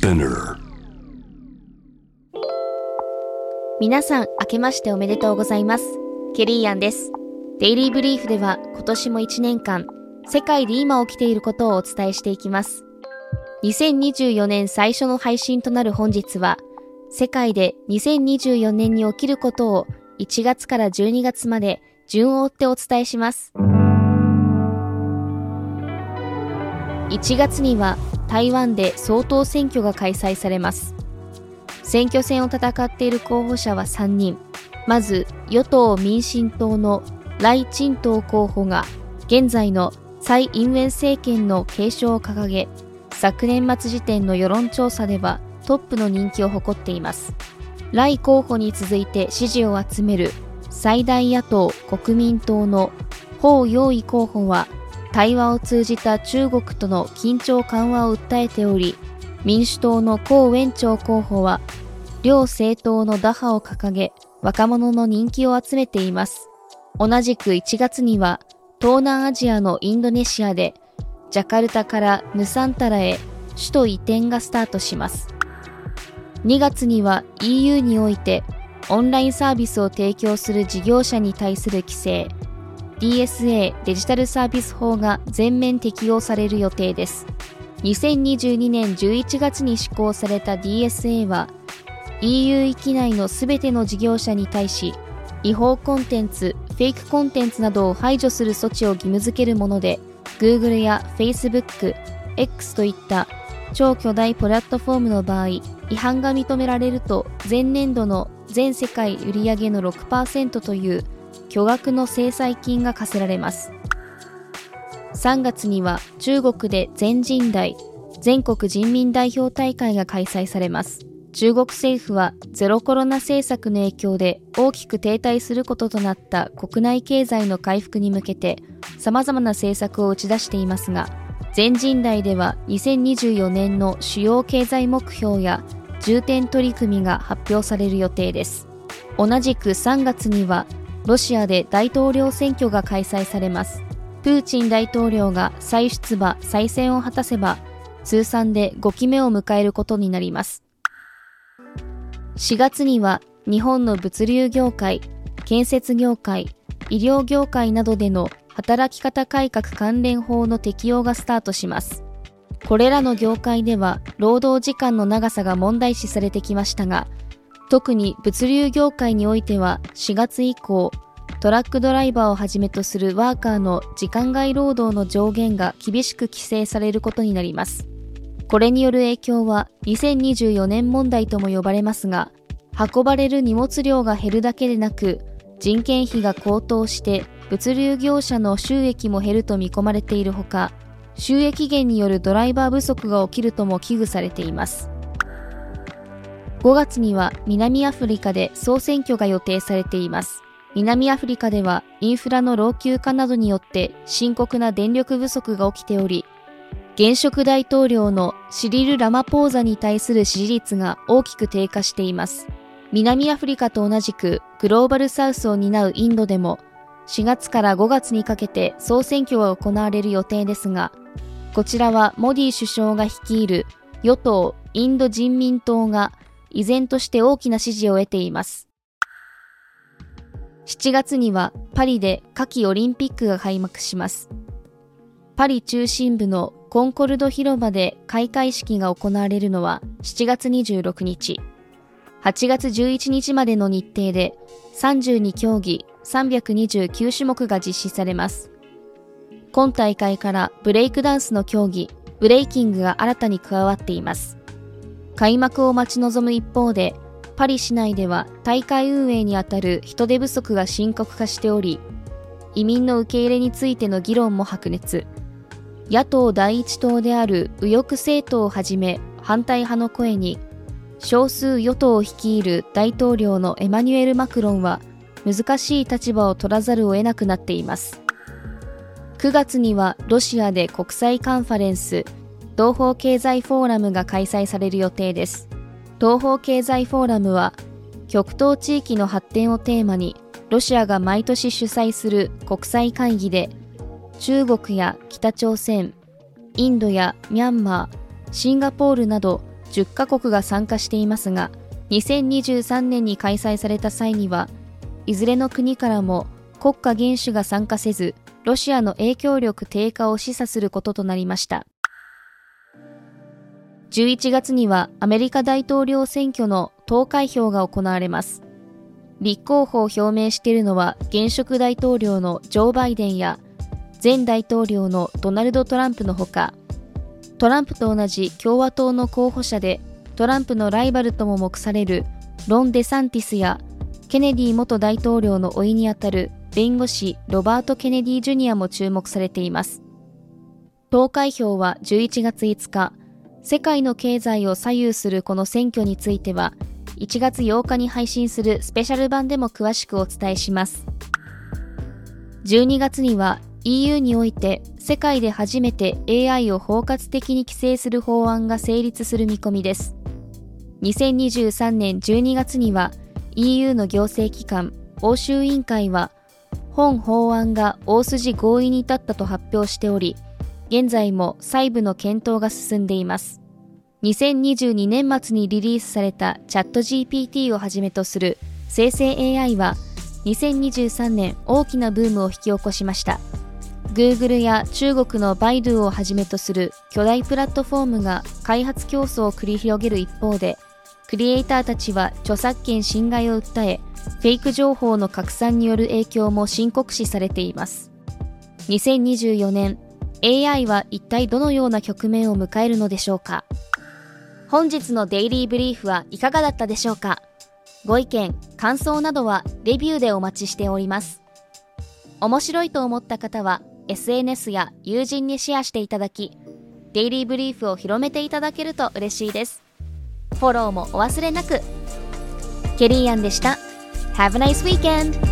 Spinner 皆さん明けましておめでとうございます。ケリーアンです。デイリーブリーフでは今年も1年間世界で今起きていることをお伝えしていきます。2024年最初の配信となる本日は世界で2024年に起きることを1月から12月まで順を追ってお伝えします。1月には台湾で総統選挙が開催されます。選挙戦を戦っている候補者は3人。まず与党民進党の来陳東候補が現在の蔡英文政権の継承を掲げ昨年末時点の世論調査ではトップの人気を誇っています。来候補に続いて支持を集める最大野党国民党の彭陽意候補は対話を通じた中国との緊張緩和を訴えており民主党の江 wen 長候補は両政党の打破を掲げ若者の人気を集めています。同じく1月には東南アジアのインドネシアでジャカルタからヌサンタラへ首都移転がスタートします。2月には EU においてオンラインサービスを提供する事業者に対する規制。DSA デジタルサービス法が全面適用される予定です。2022年11月に施行された DSA は EU 域内のすべての事業者に対し違法コンテンツ、フェイクコンテンツなどを排除する措置を義務付けるもので Google や Facebook、X といった超巨大プラットフォームの場合違反が認められると前年度の全世界売上の6%という巨額の制裁金が課せられます。3月には中国で全人代全国人民代表大会が開催されます。中国政府はゼロコロナ政策の影響で大きく停滞することとなった国内経済の回復に向けて様々な政策を打ち出していますが全人代では2024年の主要経済目標や重点取り組みが発表される予定です。同じく3月にはロシアで大統領選挙が開催されます。プーチン大統領が再出馬再選を果たせば通算で5期目を迎えることになります。4月には日本の物流業界建設業界医療業界などでの働き方改革関連法の適用がスタートします。これらの業界では労働時間の長さが問題視されてきましたが特に物流業界においては4月以降トラックドライバーをはじめとするワーカーの時間外労働の上限が厳しく規制されることになります。これによる影響は2024年問題とも呼ばれますが運ばれる荷物量が減るだけでなく人件費が高騰して物流業者の収益も減ると見込まれているほか収益減によるドライバー不足が起きるとも危惧されています。5月には南アフリカで総選挙が予定されています。南アフリカではインフラの老朽化などによって深刻な電力不足が起きており、現職大統領のシリル・ラマポーザに対する支持率が大きく低下しています。南アフリカと同じくグローバルサウスを担うインドでも4月から5月にかけて総選挙が行われる予定ですが、こちらはモディ首相が率いる与党インド人民党が依然として大きな支持を得ています。7月にはパリで夏季オリンピックが開幕します。パリ中心部のコンコルド広場で開会式が行われるのは7月26日。8月11日までの日程で32競技329種目が実施されます。今大会からブレイクダンスの競技、ブレイキングが新たに加わっています。開幕を待ち望む一方で、パリ市内では大会運営にあたる人手不足が深刻化しており、移民の受け入れについての議論も白熱。野党第一党である右翼政党をはじめ反対派の声に、少数与党を率いる大統領のエマニュエル・マクロンは難しい立場を取らざるを得なくなっています。9月にはロシアで国際カンファレンス東方経済フォーラムが開催される予定です。東方経済フォーラムは、極東地域の発展をテーマに、ロシアが毎年主催する国際会議で、中国や北朝鮮、インドやミャンマー、シンガポールなど10カ国が参加していますが、2023年に開催された際には、いずれの国からも国家元首が参加せず、ロシアの影響力低下を示唆することとなりました。11月にはアメリカ大統領選挙の投開票が行われます。立候補を表明しているのは現職大統領のジョー・バイデンや前大統領のドナルド・トランプのほか、トランプと同じ共和党の候補者でトランプのライバルとも目されるロン・デサンティスやケネディ元大統領の甥にあたる弁護士ロバート・ケネディ・ジュニアも注目されています。投開票は11月5日、世界の経済を左右するこの選挙については、1月8日に配信するスペシャル版でも詳しくお伝えします。12月には EU において世界で初めて AI を包括的に規制する法案が成立する見込みです。2023年12月には EU の行政機関欧州委員会は本法案が大筋合意に至ったと発表しており、現在も細部の検討が進んでいます。2022年末にリリースされたチャット GPT をはじめとする生成 AI は2023年大きなブームを引き起こしました。Google や中国のバイドゥをはじめとする巨大プラットフォームが開発競争を繰り広げる一方で、クリエイターたちは著作権侵害を訴え、フェイク情報の拡散による影響も深刻視されています。2024年、AI は一体どのような局面を迎えるのでしょうか？本日のデイリーブリーフはいかがだったでしょうか？ご意見、感想などはレビューでお待ちしております。面白いと思った方は SNS や友人にシェアしていただき、デイリーブリーフを広めていただけると嬉しいです。フォローもお忘れなく。ケリーアンでした。Have a nice weekend!